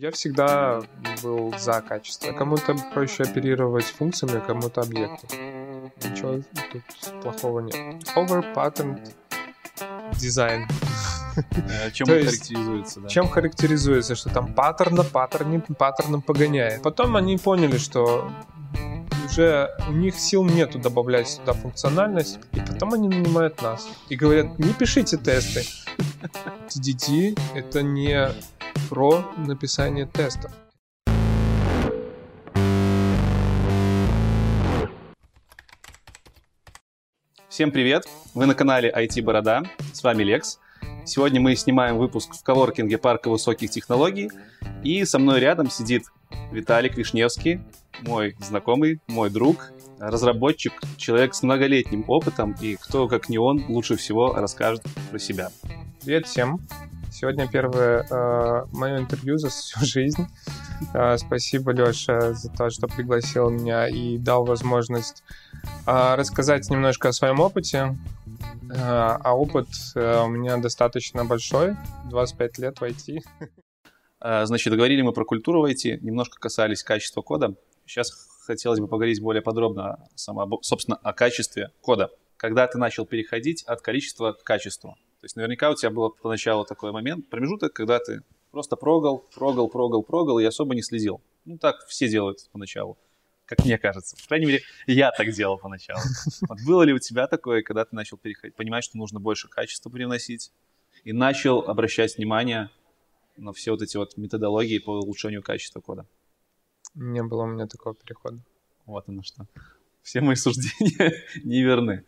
Я всегда был за качество. Кому-то проще оперировать функциями, кому-то объектами. Ничего тут плохого нет. Over patterned дизайн. Э, Чем То характеризуется, да? Чем характеризуется, что там паттерн на паттерне, паттерном погоняет. Потом они поняли, что уже у них сил нету добавлять сюда функциональность, и потом они нанимают нас. И говорят, не пишите тесты. TDD — это не про написание тестов. Всем привет! Вы на канале IT Борода. С вами Лекс. Сегодня мы снимаем выпуск в коворкинге Парка высоких технологий. И со мной рядом сидит Виталик Вишневский, мой знакомый, мой друг, разработчик, человек с многолетним опытом. И кто, как не он, лучше всего расскажет про себя. Привет всем! Сегодня первое э, мое интервью за всю жизнь. Э, спасибо, Леша, за то, что пригласил меня и дал возможность э, рассказать немножко о своем опыте. Э, а опыт э, у меня достаточно большой, 25 лет в IT. Э, Значит, говорили мы про культуру в IT, немножко касались качества кода. Сейчас хотелось бы поговорить более подробно, само, собственно, о качестве кода. Когда ты начал переходить от количества к качеству? То есть наверняка у тебя был поначалу такой момент, промежуток, когда ты просто прогал, прогал, прогал, прогал и особо не следил. Ну, так все делают поначалу, как мне кажется. По крайней мере, я так делал поначалу. Вот было ли у тебя такое, когда ты начал переходить, понимать, что нужно больше качества привносить, и начал обращать внимание на все вот эти вот методологии по улучшению качества кода? Не было у меня такого перехода. Вот оно что. Все мои суждения неверны.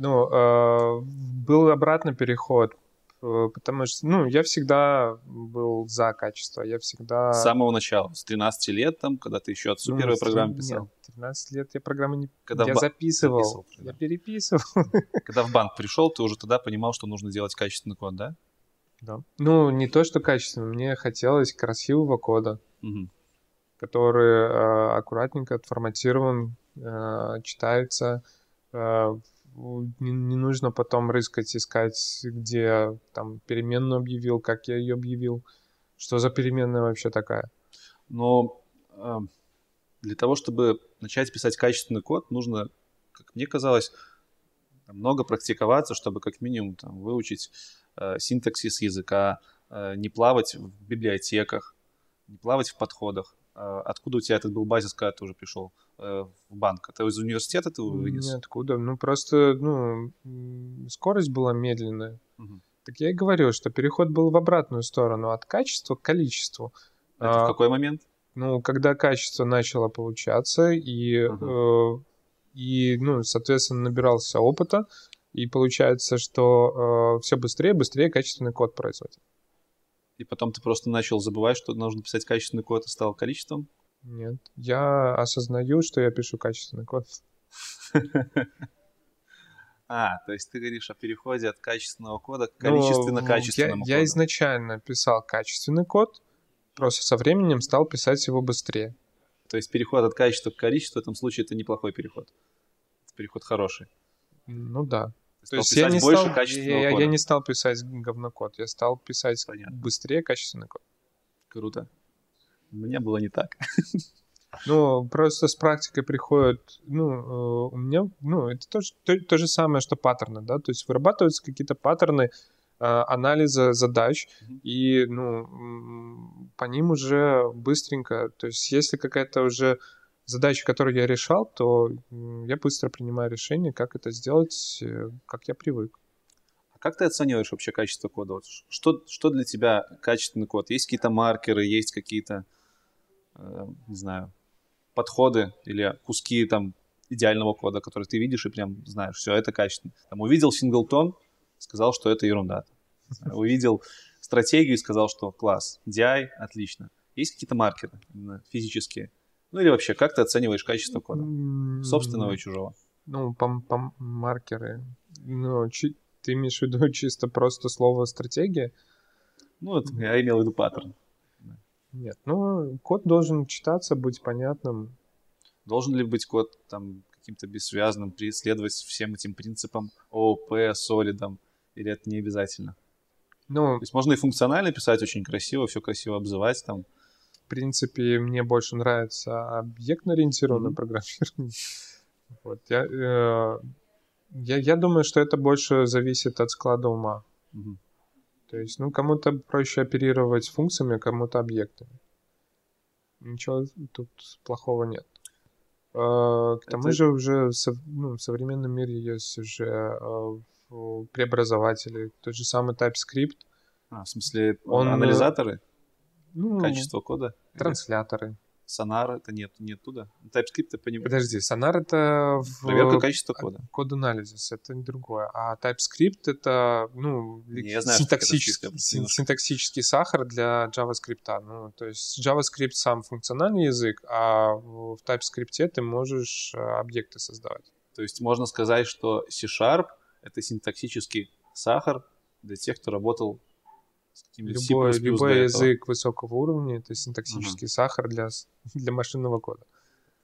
Ну, э, был обратный переход, э, потому что, ну, я всегда был за качество, я всегда... С самого начала, с 13 лет, там, когда ты еще отцу Ну, первую программу нет, писал. 13 лет я программы не... Когда я ба- записывал, записывал, я переписывал. Когда в банк пришел, ты уже тогда понимал, что нужно делать качественный код, да? Да. Ну, не то, что качественно, мне хотелось красивого кода, Мгм. который э, аккуратненько отформатирован, э, читается. э, не, не нужно потом рыскать, искать, где там переменную объявил, как я ее объявил, что за переменная вообще такая. Но э, для того, чтобы начать писать качественный код, нужно, как мне казалось, много практиковаться, чтобы как минимум там, выучить э, синтаксис языка, э, не плавать в библиотеках, не плавать в подходах. Э, откуда у тебя этот был базис, когда ты уже пришел в банк? Это из университета ты вынес? Ниоткуда. Ну, просто, ну, скорость была медленная. Мгм. Так я и говорил, что переход был в обратную сторону, от качества к количеству. Это А, в какой момент? Ну, когда качество начало получаться, и, Ага. э, и ну, соответственно, набирался опыта, и получается, что все быстрее, быстрее качественный код производит. И потом ты просто начал забывать, что нужно писать качественный код и стал количеством? Нет. Я осознаю, что я пишу качественный код. А, то есть ты говоришь о переходе от качественного кода к Ну, количественно-качественному я, я коду. изначально писал качественный код, просто со временем стал писать его быстрее. То есть переход от качества к количеству в этом случае это неплохой переход. Это переход хороший. Ну да. То есть я не, больше стал, качественного я, кода. я не стал писать говнокод, я стал писать Понятно. быстрее качественный код. Круто. У меня было не так. Ну, просто с практикой приходит, ну, э, у меня, ну, это тоже, то, то же самое, что паттерны, да, то есть вырабатываются какие-то паттерны э, анализа задач, и, ну, по ним уже быстренько, то есть если какая-то уже задача, которую я решал, то я быстро принимаю решение, как это сделать, э, как я привык. А как ты оцениваешь вообще качество кода? Что, что для тебя качественный код? Есть какие-то маркеры, есть какие-то, не знаю, подходы или куски там идеального кода, которые ты видишь и прям знаешь, все, это качественно. Там увидел синглтон, сказал, что это ерунда. Увидел стратегию и сказал, что класс, DI, отлично. Есть какие-то маркеры физические? Ну или вообще, как ты оцениваешь качество кода? Собственного и чужого? Ну, по, по маркеры. Ну, чи- ты имеешь в виду чисто просто слово стратегия? Ну, вот я имел в виду паттерн. Нет, ну, код должен читаться, быть понятным. Должен ли быть код там каким-то бессвязным, при- следовать всем этим принципам ООП, солидам, или это не обязательно? Ну, То есть можно и функционально писать очень красиво, все красиво обзывать там, принципе, мне больше нравится объектно-ориентированное mm-hmm. программирование. Вот. Я, э, я, я думаю, что это больше зависит от склада ума. Mm-hmm. То есть, ну, кому-то проще оперировать функциями, кому-то объектами. Ничего тут плохого нет. Э, к тому это... же уже ну, в современном мире есть уже э, преобразователи, тот же самый TypeScript. А, в смысле, он, анализаторы? Ну, Качество кода? Трансляторы. Sonar это нет, не оттуда. TypeScript это понимаю. Подожди, Sonar это в... Проверка качества кода. Код анализис, это не другое. А TypeScript это, ну, не, знаю, синтаксический, синтаксический сахар для JavaScript. Ну, то есть JavaScript сам функциональный язык, а в TypeScript ты можешь э, объекты создавать. То есть можно сказать, что C-Sharp это синтаксический сахар для тех, кто работал Любой, любой язык высокого уровня это синтаксический угу. сахар для, для машинного кода.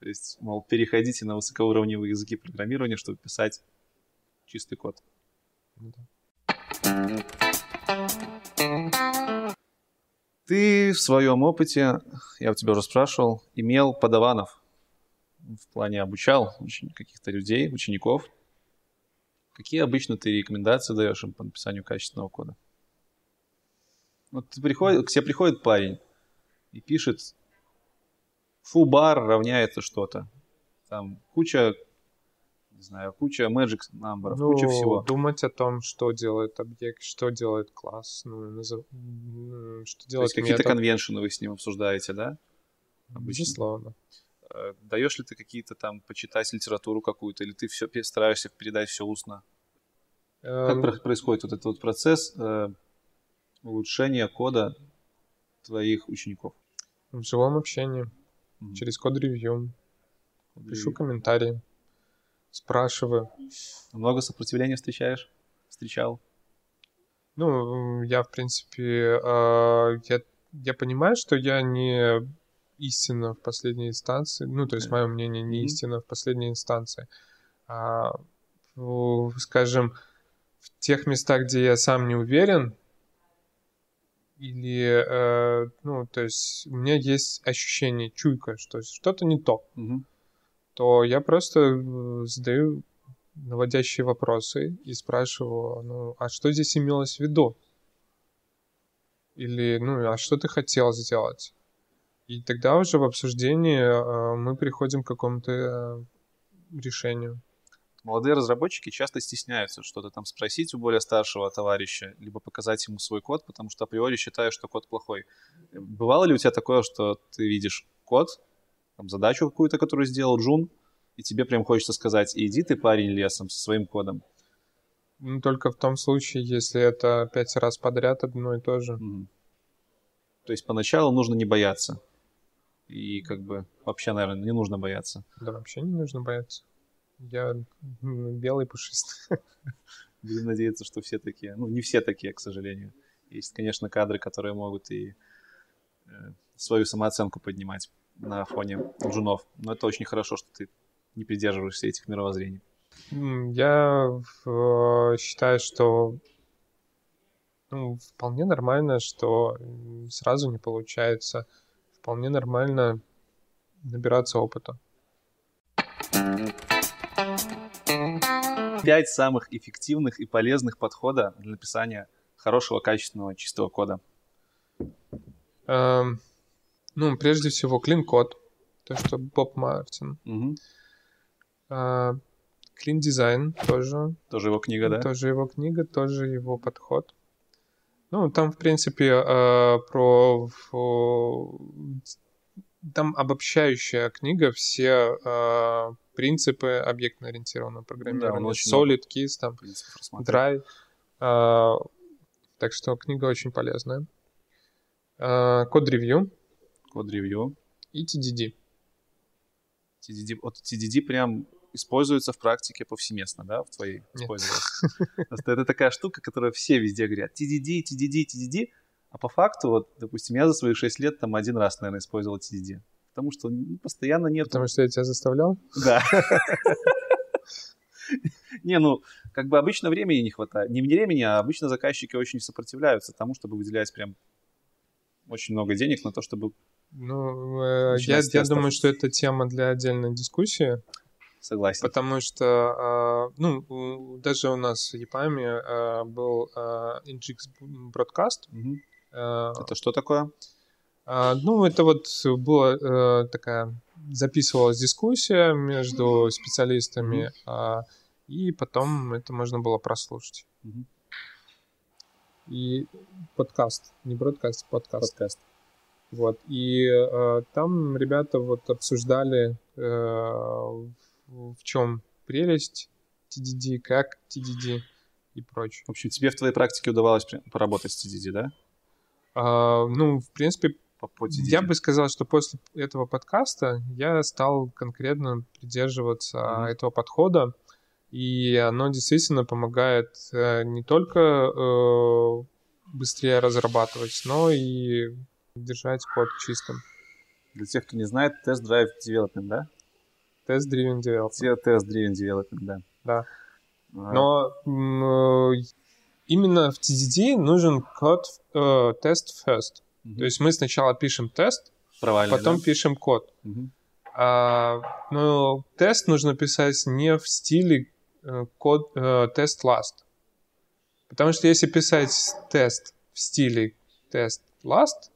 То есть, мол, переходите на высокоуровневые языки программирования, чтобы писать чистый код. Ну Ты в своем опыте, я у тебя уже спрашивал, имел подаванов в плане обучал каких-то людей, учеников. Какие обычно ты рекомендации даешь им по написанию качественного кода? Вот приходит, к тебе приходит парень и пишет фу-бар равняется что-то. Там куча, не знаю, куча magic number, ну, куча всего. думать о том, что делает объект, что делает класс, ну, назов... что делает То есть какие-то конвеншены вы с ним обсуждаете, да? Обычно. Безусловно. Э, Даешь ли ты какие-то там почитать литературу какую-то, или ты все стараешься передать все устно? Как эм... происходит вот этот вот процесс? Улучшение кода твоих учеников? В живом общении, mm-hmm. через код-ревью. Пишу комментарии, спрашиваю. Много сопротивления встречаешь? Встречал? Ну, я, в принципе, э, я, я понимаю, что я не истина в последней инстанции. Ну, то есть, мое мнение не mm-hmm. истина в последней инстанции. А, скажем, в тех местах, где я сам не уверен, или, э, ну, то есть у меня есть ощущение, чуйка, что что-то не то, угу. то я просто э, задаю наводящие вопросы и спрашиваю, ну, а что здесь имелось в виду? Или, ну, а что ты хотел сделать? И тогда уже в обсуждении э, мы приходим к какому-то э, решению молодые разработчики часто стесняются что-то там спросить у более старшего товарища, либо показать ему свой код, потому что априори считают, что код плохой. Бывало ли у тебя такое, что ты видишь код, там, задачу какую-то, которую сделал Джун, и тебе прям хочется сказать, иди ты, парень, лесом со своим кодом? Ну, только в том случае, если это пять раз подряд одно и то же. Mm. То есть поначалу нужно не бояться. И как бы вообще, наверное, не нужно бояться. Да, вообще не нужно бояться. Я белый пушистый. Будем надеяться, что все такие. Ну, не все такие, к сожалению. Есть, конечно, кадры, которые могут и э, свою самооценку поднимать на фоне джунов. Но это очень хорошо, что ты не придерживаешься этих мировоззрений. Я э, считаю, что ну, вполне нормально, что сразу не получается. Вполне нормально набираться опыта. Пять самых эффективных и полезных подхода для написания хорошего, качественного, чистого кода. Эм, ну, прежде всего, клин-код. То, что Боб Мартин. Угу. Э, Design тоже. Тоже его книга, да? Тоже его книга, тоже его подход. Ну, там, в принципе, э, про... Там обобщающая книга, все э, принципы объектно-ориентированного программирования. Да, очень Solid, KISS, там, Drive. А, так что книга очень полезная. А, код-ревью. Код-ревью. И TDD. TDD. Вот TDD прям используется в практике повсеместно, да, в твоей Просто это такая штука, которую все везде говорят. TDD, TDD, TDD. А по факту, вот, допустим, я за свои 6 лет там один раз, наверное, использовал TDD потому что постоянно нет... Потому что я тебя заставлял? Да. Не, ну, как бы обычно времени не хватает. Не времени, а обычно заказчики очень сопротивляются тому, чтобы выделять прям очень много денег на то, чтобы Ну, э, я, я думаю, что это тема для отдельной дискуссии, Согласен. потому что, э, ну, даже у нас в ЕПАМе э, был э, Nginx Broadcast. Э, Это что такое? А, Ну, это вот была э, такая записывалась дискуссия между специалистами, а, и потом это можно было прослушать. И подкаст, не бродкаст, подкаст. Подкаст. Вот. И э, там ребята вот обсуждали, э, в, чем прелесть TDD, как TDD и прочее. В общем, тебе в твоей практике удавалось поработать с TDD, да? А, ну, в принципе. Я бы сказал, что после этого подкаста я стал конкретно придерживаться Мгм. этого подхода, и оно действительно помогает э, не только э, быстрее разрабатывать, но и держать код чистым. Для тех, кто не знает, Test Drive Development, да? Test-driven development. Те- Test Driven Development, да. Да. А, Но э, именно в TDD нужен код э, тест first. мгм. То есть мы сначала пишем тест, Провальный, потом да? пишем код. Мгм. А, ну, тест нужно писать не в стиле э, код э, тест last. Потому что если писать тест в стиле тест last,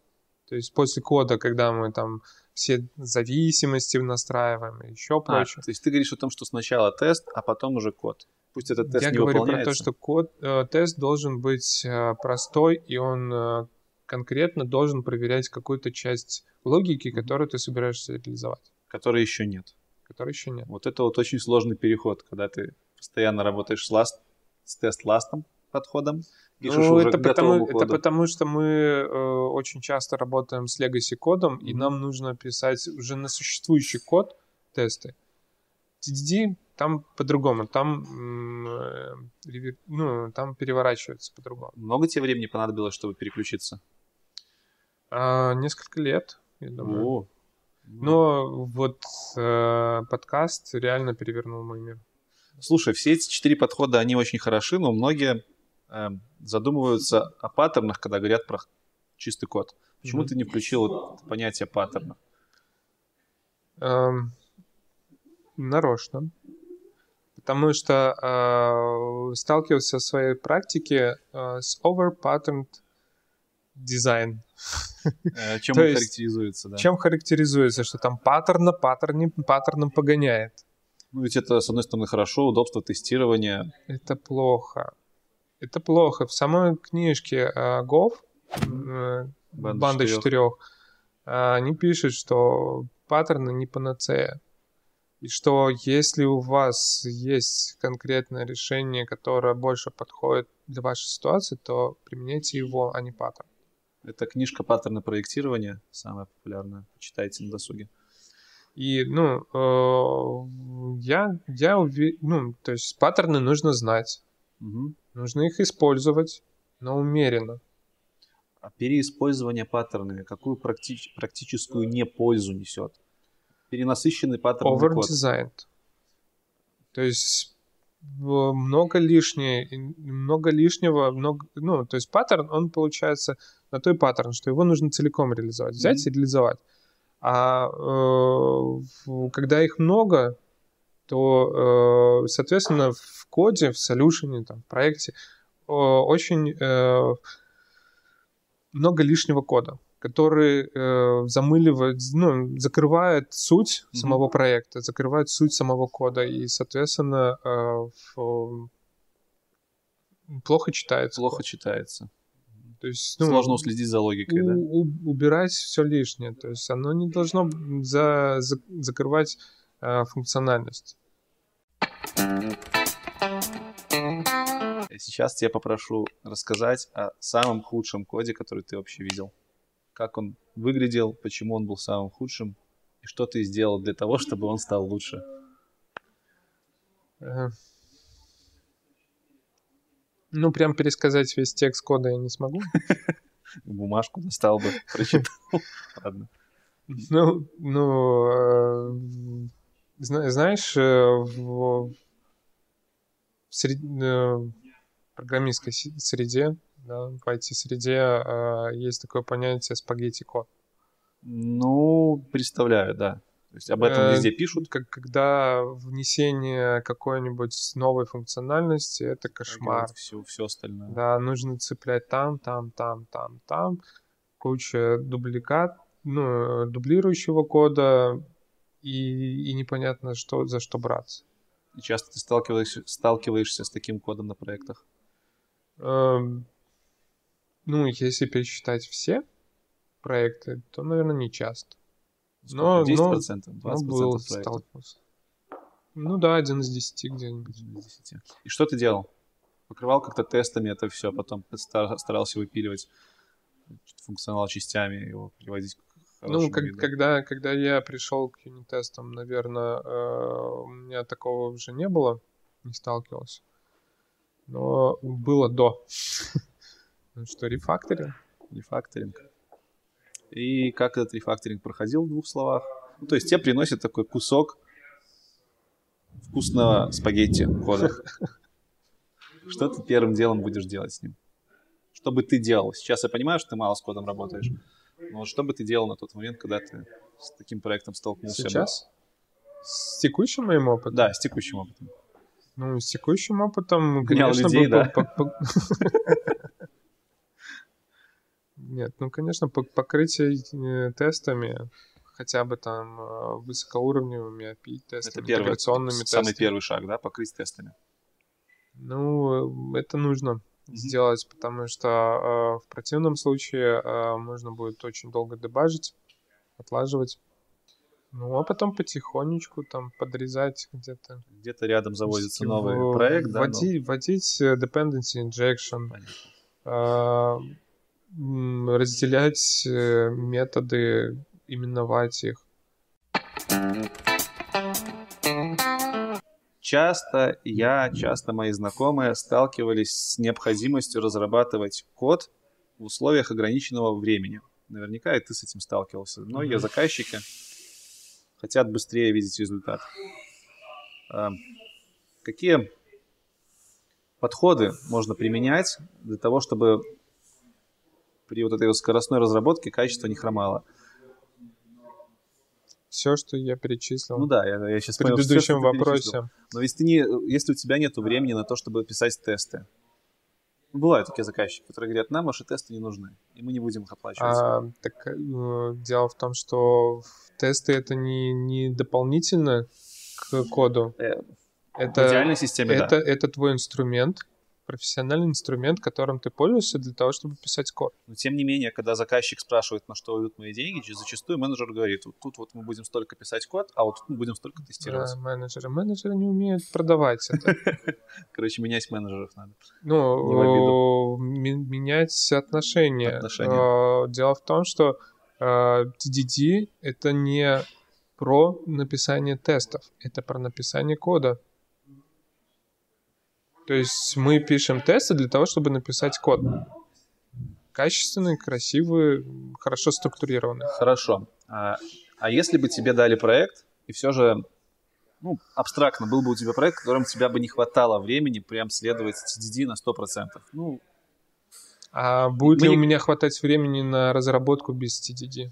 то есть после кода, когда мы там все зависимости настраиваем и еще А, прочее. то есть ты говоришь о том, что сначала тест, а потом уже код. Пусть этот тест Я не говорю про выполняется. то, что код, э, тест должен быть э, простой, и он э, конкретно должен проверять какую-то часть логики, которую ты собираешься реализовать, Который еще нет. которой еще нет. Вот это вот очень сложный переход, когда ты постоянно работаешь с, ласт, с тест-ластом подходом, пишешь Ну, уже это потому, готовому это потому, что мы э, очень часто работаем с legacy кодом, и Мгм. нам нужно писать уже на существующий код тесты. TDD там по-другому, там, э, ревер- ну, там переворачивается по-другому. Много тебе времени понадобилось, чтобы переключиться? А, несколько лет, я думаю. О, Но вот э, подкаст реально перевернул мой мир. Слушай, все эти четыре подхода, они очень хороши, но многие эм, задумываются о паттернах, когда говорят про чистый код. Почему Мгм. ты не включил понятие паттерна? Эм, нарочно. Потому что э, сталкивался в своей практике э, с over-patterned дизайн. Э, Чем он есть, характеризуется, да? Чем характеризуется, что там паттерн на паттерне, паттерном погоняет. Ну, ведь это, с одной стороны, хорошо, удобство тестирования. Это плохо. Это плохо. В самой книжке э, Gov, э, Банда Банда четырех, э, они пишут, что паттерны не панацея. И что если у вас есть конкретное решение, которое больше подходит для вашей ситуации, то применяйте его, а не паттерн. Это книжка паттерна проектирования, самая популярная. Почитайте на досуге. И, ну, э, я, я уверен, ну, то есть паттерны нужно знать, Мгм. Нужно их использовать, но умеренно. А переиспользование паттернами какую практи- практическую не пользу несет? Перенасыщенный паттерн. Over-designed. То есть много лишнее, много лишнего, много, ну, то есть паттерн, он получается на той паттерн, что его нужно целиком реализовать, взять и реализовать. А э, когда их много, то, э, соответственно, в коде, в солюшене, там, в проекте э, очень э, много лишнего кода, который э, замыливает, ну, закрывает суть Мгм. самого проекта, закрывает суть самого кода, и, соответственно, э, в- плохо читается. Плохо код. читается. То есть, ну, Сложно уследить за логикой, да? у- у- убирать все лишнее. То есть оно не должно за, за- закрывать функциональность. Сейчас тебя попрошу рассказать о самом худшем коде, который ты вообще видел. Как он выглядел, почему он был самым худшим, и что ты сделал для того, чтобы он стал лучше. Э, Ну, прям пересказать весь текст кода я не смогу. Бумажку достал бы, прочитал. Ладно. Ну, ну, э, знаешь, э, в, сред- э, программистской среде, да, в IT-среде э, есть такое понятие спагетти-код. Ну, представляю, да. То есть об этом везде пишут. Как, когда внесение какой-нибудь новой функциональности, это кошмар. Все, все остальное. Да, нужно цеплять там, там, там, там, там. Куча дубликат, ну, дублирующего кода, и, и непонятно, что, за что браться. И часто ты сталкиваешься, сталкиваешься с таким кодом на проектах? Эм, ну, если пересчитать все проекты, то, наверное, не часто. Но, 10%? 20% но был, сталкивался. Ну да, один из десяти где-нибудь. Из десяти. И что ты делал? Покрывал как-то тестами это все, потом старался выпиливать функционал частями, его приводить ну, как, когда, когда я пришел к юнит-тестам, наверное, э, у меня такого уже не было, не сталкивался. Но было до. Ну что, рефакторинг? Рефакторинг. И как этот рефакторинг проходил в двух словах? Ну, то есть тебе приносят такой кусок вкусного спагетти кода. Что ты первым делом будешь делать с ним? Что бы ты делал? Сейчас я понимаю, что ты мало с кодом работаешь. Но что бы ты делал на тот момент, когда ты с таким проектом столкнулся? Сейчас? С текущим моим опытом? Да, с текущим опытом. Ну, с текущим опытом, Гонял конечно, людей, да? Нет, ну, конечно, покрытие э, тестами, хотя бы там э, высокоуровневыми API-тестами, это первый. Самый первый шаг, да, покрыть тестами? Ну, это нужно mm-hmm. сделать, потому что э, в противном случае э, можно будет очень долго дебажить, отлаживать. Ну, а потом потихонечку там подрезать где-то. Где-то рядом заводится новый в, проект, да? Вводить, но... вводить dependency injection. Э, разделять э, методы, именовать их. Часто я, часто мои знакомые сталкивались с необходимостью разрабатывать код в условиях ограниченного времени. Наверняка и ты с этим сталкивался. Многие mm-hmm. заказчики хотят быстрее видеть результат. А, какие подходы можно применять для того, чтобы при вот этой вот скоростной разработке качество не хромало? Все, что я перечислил. Ну да, я, я сейчас в предыдущем понял, все, вопросе. Но если, ты не, если у тебя нет времени на то, чтобы писать тесты, бывают такие заказчики, которые говорят, нам ваши тесты не нужны, и мы не будем их оплачивать. А, так э, дело в том, что тесты это не, не дополнительно к коду. Э, это, в идеальной системе, это, да. Это твой инструмент, профессиональный инструмент, которым ты пользуешься для того, чтобы писать код. Но тем не менее, когда заказчик спрашивает, на что уйдут мои деньги, зачастую менеджер говорит, вот тут вот мы будем столько писать код, а вот тут мы будем столько тестировать. Да, менеджеры. Менеджеры не умеют продавать это. Короче, менять менеджеров надо. Ну, менять отношения. А, дело в том, что TDD а, — это не про написание тестов, это про написание кода. То есть мы пишем тесты для того, чтобы написать код. Качественный, красивый, хорошо структурированный. Хорошо. А, а если бы тебе дали проект, и все же, ну, абстрактно, был бы у тебя проект, в котором тебя бы не хватало времени прям следовать TDD на 100%. Ну, а будет ли не... у меня хватать времени на разработку без TDD?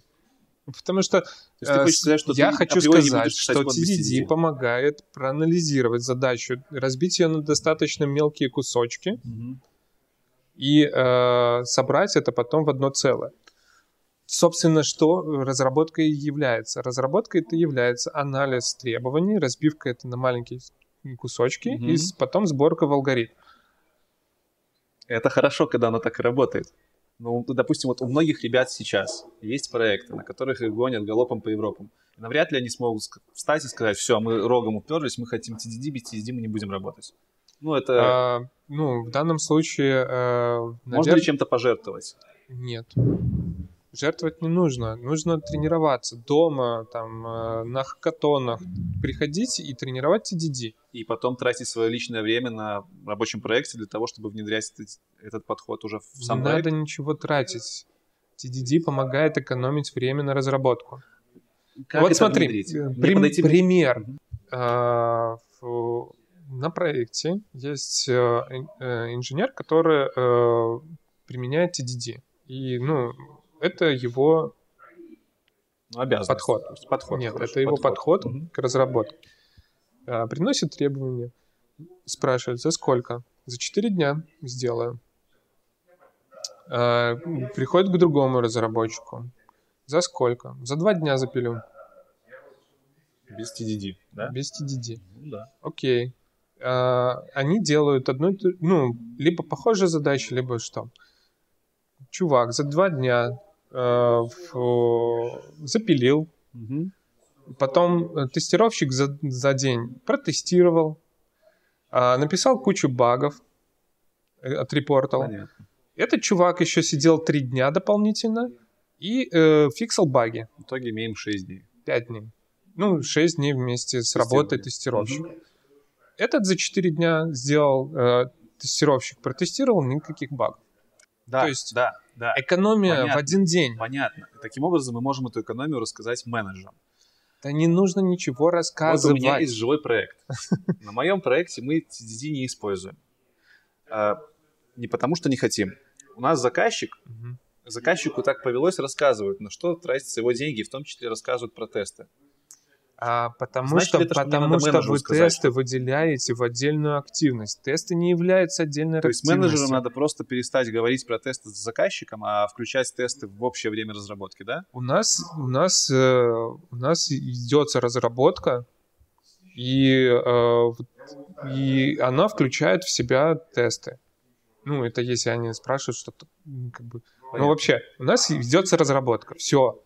Потому что, э, сказать, что я хочу сказать, что TDD помогает проанализировать задачу, разбить ее на достаточно мелкие кусочки угу. и э, собрать это потом в одно целое. Собственно, что разработкой является? Разработкой это является анализ требований, разбивка это на маленькие кусочки угу. и потом сборка в алгоритм. Это хорошо, когда оно так и работает. Ну, допустим, вот у многих ребят сейчас есть проекты, на которых их гонят галопом по Европам. Навряд ли они смогут встать и сказать, все, мы рогом уперлись, мы хотим TDD, без TDD мы не будем работать. Ну, это... А, ну, в данном случае... Э, навер... Можно ли чем-то пожертвовать? Нет жертвовать не нужно. Нужно тренироваться дома, там, э, на хакатонах, приходить и тренировать TDD. И потом тратить свое личное время на рабочем проекте для того, чтобы внедрять этот, этот подход уже в сам не проект? надо ничего тратить. TDD помогает экономить время на разработку. Как вот смотри, э, прим, подойти... пример. А, в, на проекте есть э, инженер, который применяет TDD. И, ну, это его Ну, обязанность. Подход. Подход. Нет, хорошо, это его подход, Мгм. к разработке. А, приносит требования, спрашивает, за сколько? За 4 дня сделаю. А, приходит к другому разработчику. За сколько? За 2 дня запилю. Без TDD, да? Без TDD. Ну, да. Окей. А, они делают одну, ну, либо похожие задачи, либо что. Чувак за два дня запилил, Мгм. потом э, тестировщик за, за день протестировал, а, написал кучу багов, э, отрепортал. Понятно. Этот чувак еще сидел три дня дополнительно и э, фиксил баги В итоге имеем 6 дней. пять дней. Ну, шесть дней вместе с работой тестировщика. Этот за 4 дня сделал э, тестировщик, протестировал никаких багов. Да, То есть- да, да. Экономия Понятно. в один день. Понятно. Таким образом мы можем эту экономию рассказать менеджерам. Да не нужно ничего Вот у рассказывать. меня есть живой проект. На моем проекте мы TDD не используем. А, Не потому, что не хотим. У нас заказчик, заказчику так повелось, рассказывают, на что тратятся его деньги, в том числе рассказывают про тесты. А, потому Значит что, это, что потому что вы сказать, тесты выделяете в отдельную активность. Тесты не являются отдельной То есть активностью. менеджеру надо просто перестать говорить про тесты с заказчиком, а включать тесты в общее время разработки, да? У нас, у нас, э, у нас ведется разработка, и, э, и она включает в себя тесты. Ну, это если они спрашивают что-то, м, как бы... Ну, вообще, у нас ведется разработка, все.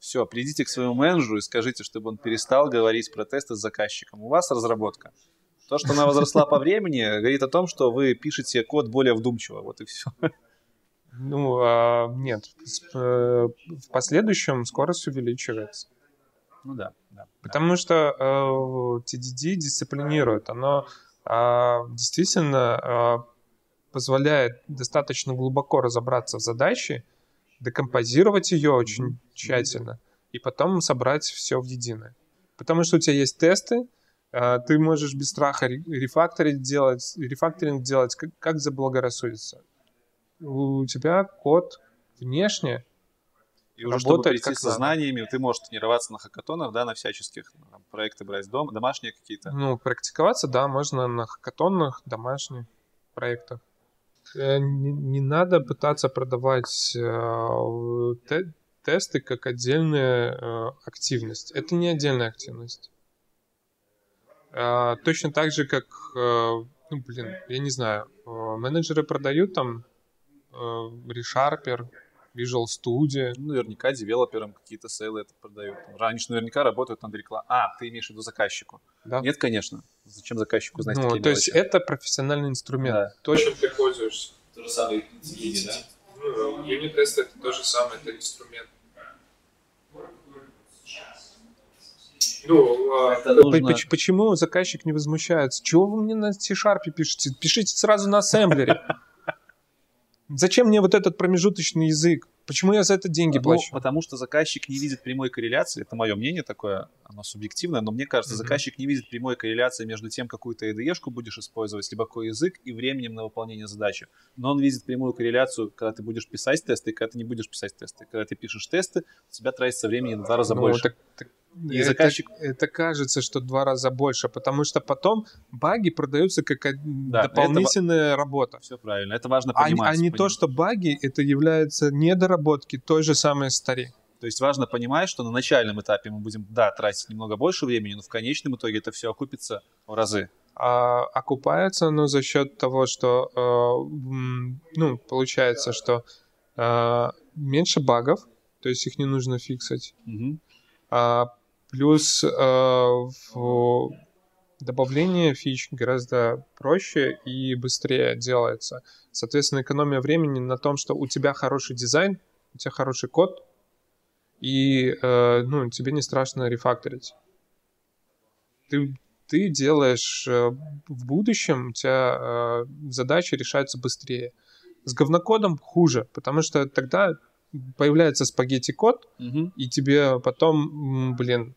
Все, придите к своему менеджеру и скажите, чтобы он перестал говорить про тесты с заказчиком. У вас разработка. То, что она возросла по времени, говорит о том, что вы пишете код более вдумчиво. Вот и все. Ну, а, нет, э, в последующем скорость увеличивается. Ну да, да. Потому что э, TDD дисциплинирует. Оно а, действительно а, позволяет достаточно глубоко разобраться в задаче, декомпозировать ее очень тщательно и потом собрать все в единое. Потому что у тебя есть тесты, а, ты можешь без страха ре- рефакторить делать, рефакторинг делать, как, как заблагорассудится. У тебя код внешне И уже чтобы как со знаниями, ты можешь тренироваться на хакатонах, да, на всяческих там, проекты брать дом, домашние какие-то. Ну, практиковаться, да, можно на хакатонных, домашних проектах. Э, Не, не надо пытаться продавать э, те- тесты как отдельная э, активность. Это не отдельная активность. А, точно так же, как, э, ну, блин, я не знаю, э, менеджеры продают там э, ReSharper, Visual Studio. Ну, наверняка девелоперам какие-то сейлы это продают. Они же наверняка работают над рекламой. А, ты имеешь в виду заказчику? Да? Нет, конечно. Зачем заказчику знать ну, такие то есть мелочи? это профессиональный инструмент. Да. То, чем ты пользуешься. То же самое TDD, да? Ну, юнит-тест это то же самое, это инструмент. Ну, Это нужно- почему заказчик не возмущается? Чего вы мне на C-Sharp пишете? Пишите сразу на ассемблере. Зачем мне вот этот промежуточный язык? Почему я за это деньги Ну, плачу? потому что заказчик не видит прямой корреляции. Это мое мнение такое, оно субъективное, но мне кажется, Мгм. заказчик не видит прямой корреляции между тем, какую ты IDE-шку будешь использовать, либо какой язык, и временем на выполнение задачи. Но он видит прямую корреляцию, когда ты будешь писать тесты, и когда ты не будешь писать тесты. Когда ты пишешь тесты, у тебя тратится времени на два раза Ну, больше. так- так И это, заказчик- это кажется, что два раза больше, потому что потом баги продаются как Да, дополнительная работа. Все правильно. Это важно А, понимать. а не Поним- то, что баги это являются недоработки той же самой старе. То есть важно понимать, что на начальном этапе мы будем, да, тратить немного больше времени, но в конечном итоге это все окупится в разы. а, окупается оно за счет того, что, э, ну, получается, что э, меньше багов, то есть их не нужно фиксать, Мгм. а, плюс э, в- добавление фич гораздо проще и быстрее делается. Соответственно, экономия времени на том, что у тебя хороший дизайн, у тебя хороший код, и э, ну, тебе не страшно рефакторить. Ты, ты делаешь э, в будущем, у тебя э, задачи решаются быстрее. С говнокодом хуже, потому что тогда появляется спагетти-код, Мгм. и тебе потом, блин,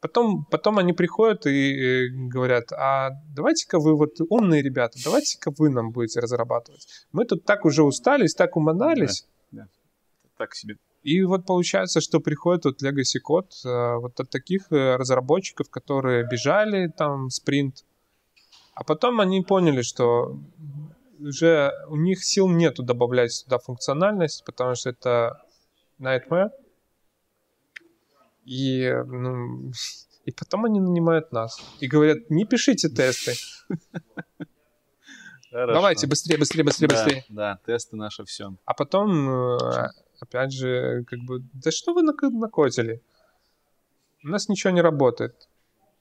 потом, потом они приходят и э, говорят, а давайте-ка вы вот умные ребята, давайте-ка вы нам будете разрабатывать. Мы тут так уже устались, так уманались. Так себе. И вот получается, что приходит вот Legacy код э, вот от таких э, разработчиков, которые бежали там спринт, а потом они поняли, что уже у них сил нету добавлять сюда функциональность, потому что это nightmare. И, ну, и потом они нанимают нас и говорят, не пишите тесты. Хорошо. Давайте быстрее, быстрее, быстрее, Да, быстрее. Да, тесты наше все. А потом, э, опять же, как бы, да что вы нак- накодили? У нас ничего не работает.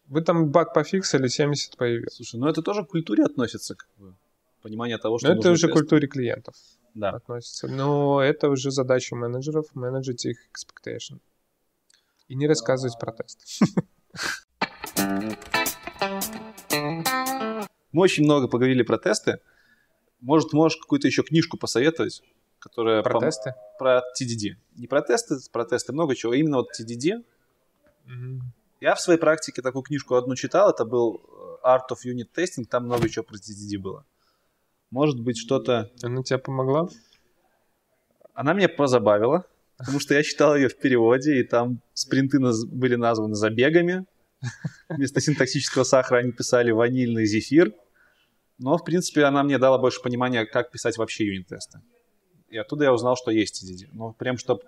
Вы там баг пофиксили, 70 появилось. Слушай, ну это тоже к культуре относится, как бы. Понимание того, что Но это нужны уже к культуре клиентов Да. относится. Но это уже задача менеджеров, менеджить их expectation. И не рассказывать про тест. Мы очень много поговорили про тесты. Может, можешь какую-то еще книжку посоветовать, которая Про пом- тесты? про TDD. Не про тесты, про тесты много чего, а именно вот TDD. Мгм. Я в своей практике такую книжку одну читал, это был э, Art of Unit Testing, там много чего про TDD было. Может быть, что-то... Она тебе помогла? Она меня позабавила, потому что я читал ее в переводе, и там спринты наз- были названы забегами. Вместо синтаксического сахара они писали ванильный зефир. Но, в принципе, она мне дала больше понимания, как писать вообще юнит-тесты. И оттуда я узнал, что есть TDD. Но прям, чтобы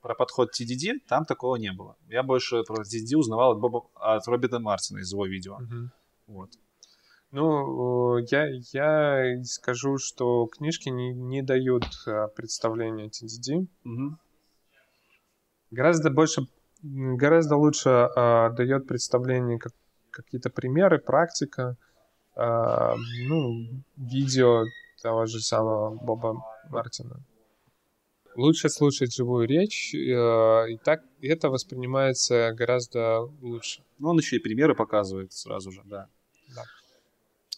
про подход TDD, там такого не было. Я больше про TDD узнавал от, Боба, от Роберта Мартина из его видео. Мгм. Вот. Ну, я, я скажу, что книжки не, не дают э, представления TDD. Мгм. Гораздо больше, гораздо лучше э, дает представление как, какие-то примеры, практика, э, ну, видео того же самого Боба Мартина. Лучше слушать живую речь, э, и так это воспринимается гораздо лучше. Ну, он еще и примеры показывает сразу же, да. Да.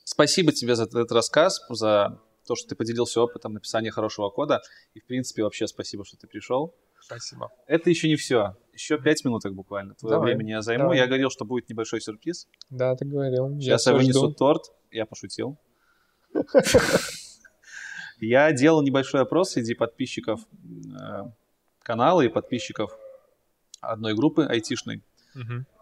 Спасибо тебе за этот рассказ, за то, что ты поделился опытом написания хорошего кода. И, в принципе, вообще спасибо, что ты пришел. Спасибо. Это еще не все. Еще пять минуток буквально. Твое Давай, времени я займу. давай. Я говорил, что будет небольшой сюрприз. Да, ты говорил. Сейчас я, всё вынесу жду. торт. Я пошутил. Я делал небольшой опрос среди подписчиков э, канала и подписчиков одной группы айтишной.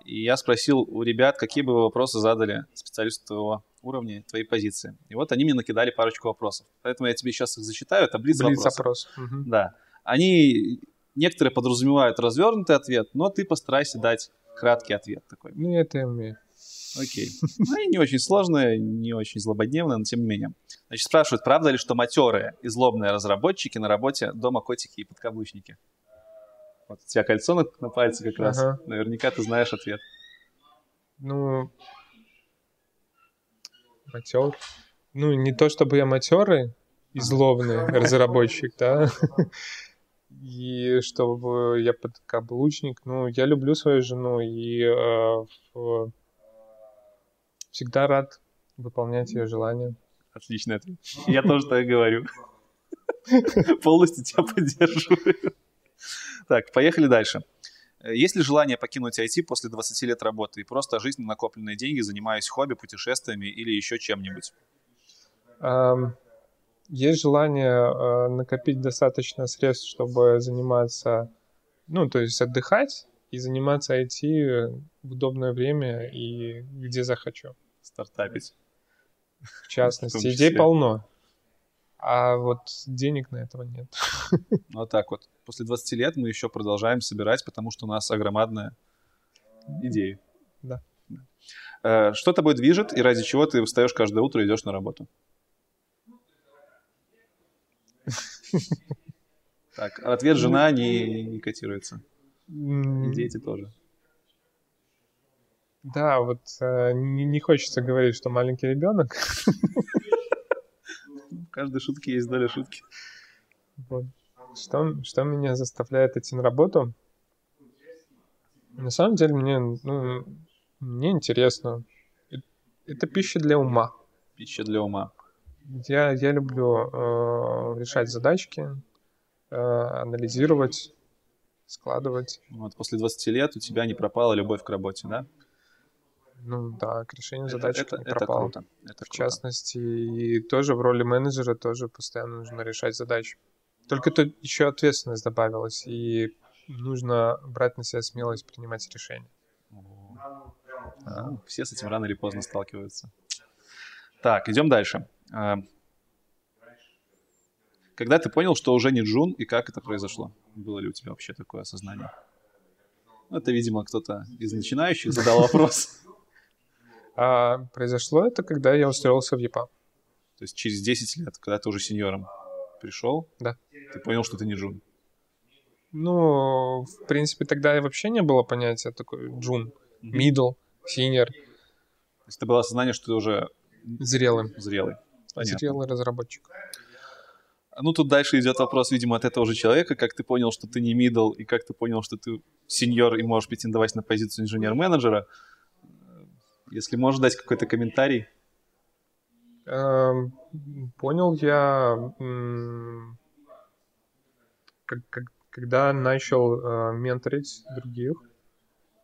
И я спросил у ребят, какие бы вы вопросы задали специалисту твоего уровня, твоей позиции. И вот они мне накидали парочку вопросов. Поэтому я тебе сейчас их зачитаю. Это блиц Блиц вопросов. опрос. Мгм. Да. Они, некоторые подразумевают развернутый ответ, но ты постарайся дать краткий ответ такой. Ну, я это умею. Окей. Ну, Они не очень сложные, не очень злободневные, но тем не менее. Значит, спрашивают, правда ли, что матерые и злобные разработчики на работе дома котики и подкаблучники? Вот у тебя кольцо на, на пальце как раз. Ага. Наверняка ты знаешь ответ. Ну, матер. Ну, не то чтобы я матерый и злобный разработчик, да. И чтобы я подкаблучник. Ну, я люблю свою жену и э, в- всегда рад выполнять ее желания. Отличный ответ. Я тоже так говорю. Полностью тебя поддерживаю. Так, поехали дальше. Есть ли желание покинуть IT после 20 лет работы и просто жить на накопленные деньги, занимаясь хобби, путешествиями или еще чем-нибудь? Есть желание э, накопить достаточно средств, чтобы заниматься, ну, то есть отдыхать и заниматься IT в удобное время и где захочу. Стартапить. В частности, идей полно. А вот денег на этого нет. Ну, Вот так вот. После 20 лет мы еще продолжаем собирать, потому что у нас огромадная идея. Да. Э, Что тобой движет и ради чего ты встаешь каждое утро и идешь на работу? Так, ответ жена не, не котируется. И дети тоже. Да, вот э, не, не хочется говорить, что маленький ребенок. В каждой шутке есть доля шутки. Вот. Что, что меня заставляет идти на работу? На самом деле мне, ну, мне интересно. Э- Это пища для ума. Пища для ума. Я, я люблю э, решать задачки, э, анализировать, складывать. Вот после 20 лет у тебя не пропала любовь к работе, да? Ну да, к решению Это, задачек это, не это круто. Это В круто. частности, и тоже в роли менеджера тоже постоянно нужно решать задачи. Только тут еще ответственность добавилась, и нужно брать на себя смелость принимать решения. А, все с этим рано или поздно сталкиваются. Так, идем дальше. А, когда ты понял, что уже не Джун, и как это произошло? Было ли у тебя вообще такое осознание? Это, видимо, кто-то из начинающих задал вопрос. А произошло это, когда я устроился в ЕПА. То есть через 10 лет, когда ты уже сеньором пришел, Да. ты понял, что ты не Джун. Ну, в принципе, тогда и вообще не было понятия такой джун, middle, senior, То есть это было осознание, что ты уже зрелым. зрелый. Понятно. Разработчик. Ну, тут дальше идет вопрос, видимо, от этого же человека, как ты понял, что ты не middle, и как ты понял, что ты сеньор и можешь претендовать на позицию инженер-менеджера. Если можешь дать какой-то комментарий. Эм, Понял я, когда начал э, менторить других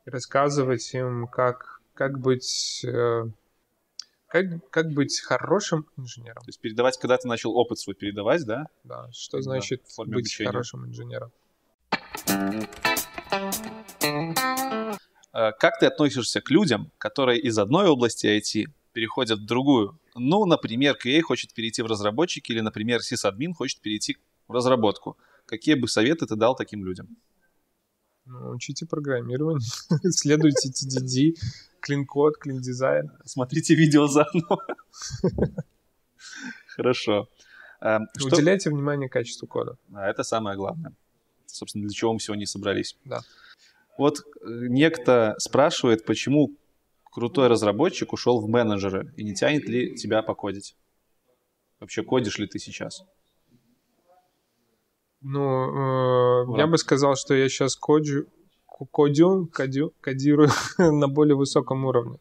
рассказывать им, как, как быть э, как, как быть хорошим инженером. То есть передавать, когда ты начал опыт свой передавать, да? Да, что Да, значит быть обучения. хорошим инженером. Э, Как ты относишься к людям, которые из одной области IT переходят в другую? Ну, например, QA хочет перейти в разработчики, или, например, сисадмин хочет перейти в разработку. Какие бы советы ты дал таким людям? Ну, учите программирование, следуйте TDD, клин-код, клин-дизайн. Смотрите видео заодно. Хорошо. Что- Уделяйте внимание качеству кода. А это самое главное. Собственно, для чего мы сегодня собрались. Да. Вот э, некто спрашивает, почему крутой разработчик ушел в менеджеры и не тянет ли тебя покодить? Вообще кодишь ли ты сейчас? Ну, э, я бы сказал, что я сейчас коджу, ко- кодю, кодю, кодирую на более высоком уровне.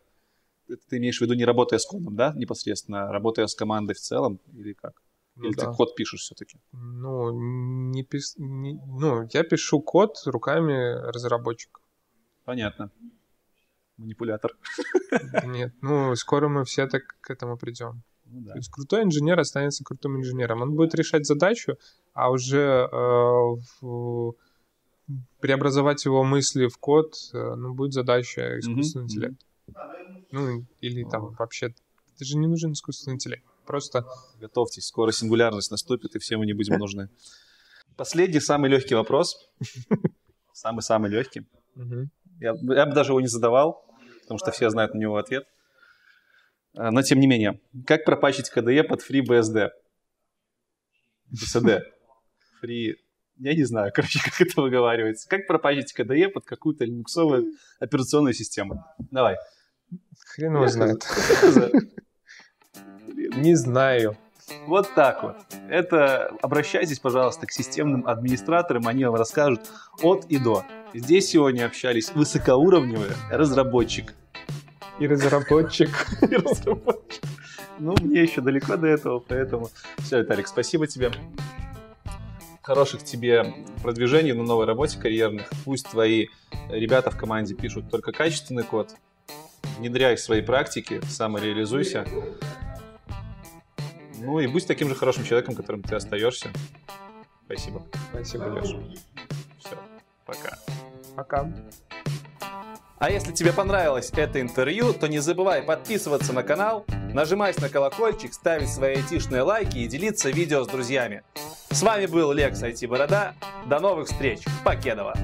Ты имеешь в виду не работая с кодом, да, непосредственно, а работая с командой в целом или как? Ну, Или да. ты код пишешь все-таки? Ну, не пис- не- ну, я пишу код руками разработчика. Понятно. Манипулятор. Нет, ну, скоро мы все так к этому придем. Ну да. То есть крутой инженер останется крутым инженером. Он будет решать задачу, а уже э, в- преобразовать его мысли в код, э, ну, будет задача искусственного Мгм, интеллекта. Ну, или там вообще... Это же не нужен искусственный интеллект. Просто Готовьтесь, скоро сингулярность наступит, и все мы не будем нужны. Последний, самый легкий вопрос. Самый-самый легкий. Я, я бы даже его не задавал, потому что все знают на него ответ. А, Но тем не менее, как пропачить KDE под FreeBSD? BSD. Free... Я не знаю, короче, как это выговаривается. Как пропачить KDE под какую-то линуксовую операционную систему? Давай. хрен его знает. Не знаю. Вот так вот. Это обращайтесь, пожалуйста, к системным администраторам, они вам расскажут от и до. Здесь сегодня общались высокоуровневые разработчик И разработчик. и разработчик. Ну, мне еще далеко до этого, поэтому... Все, Виталик, спасибо тебе. Хороших тебе продвижений на новой работе карьерных. Пусть твои ребята в команде пишут только качественный код. Внедряй свои практики, самореализуйся. Ну и будь таким же хорошим человеком, которым ты остаешься. Спасибо. Спасибо, Леша. Все. Пока. Пока. А если тебе понравилось это интервью, то не забывай подписываться на канал, нажимать на колокольчик, ставить свои айтишные лайки и делиться видео с друзьями. С вами был Лекс IT Борода. До новых встреч. Покедова.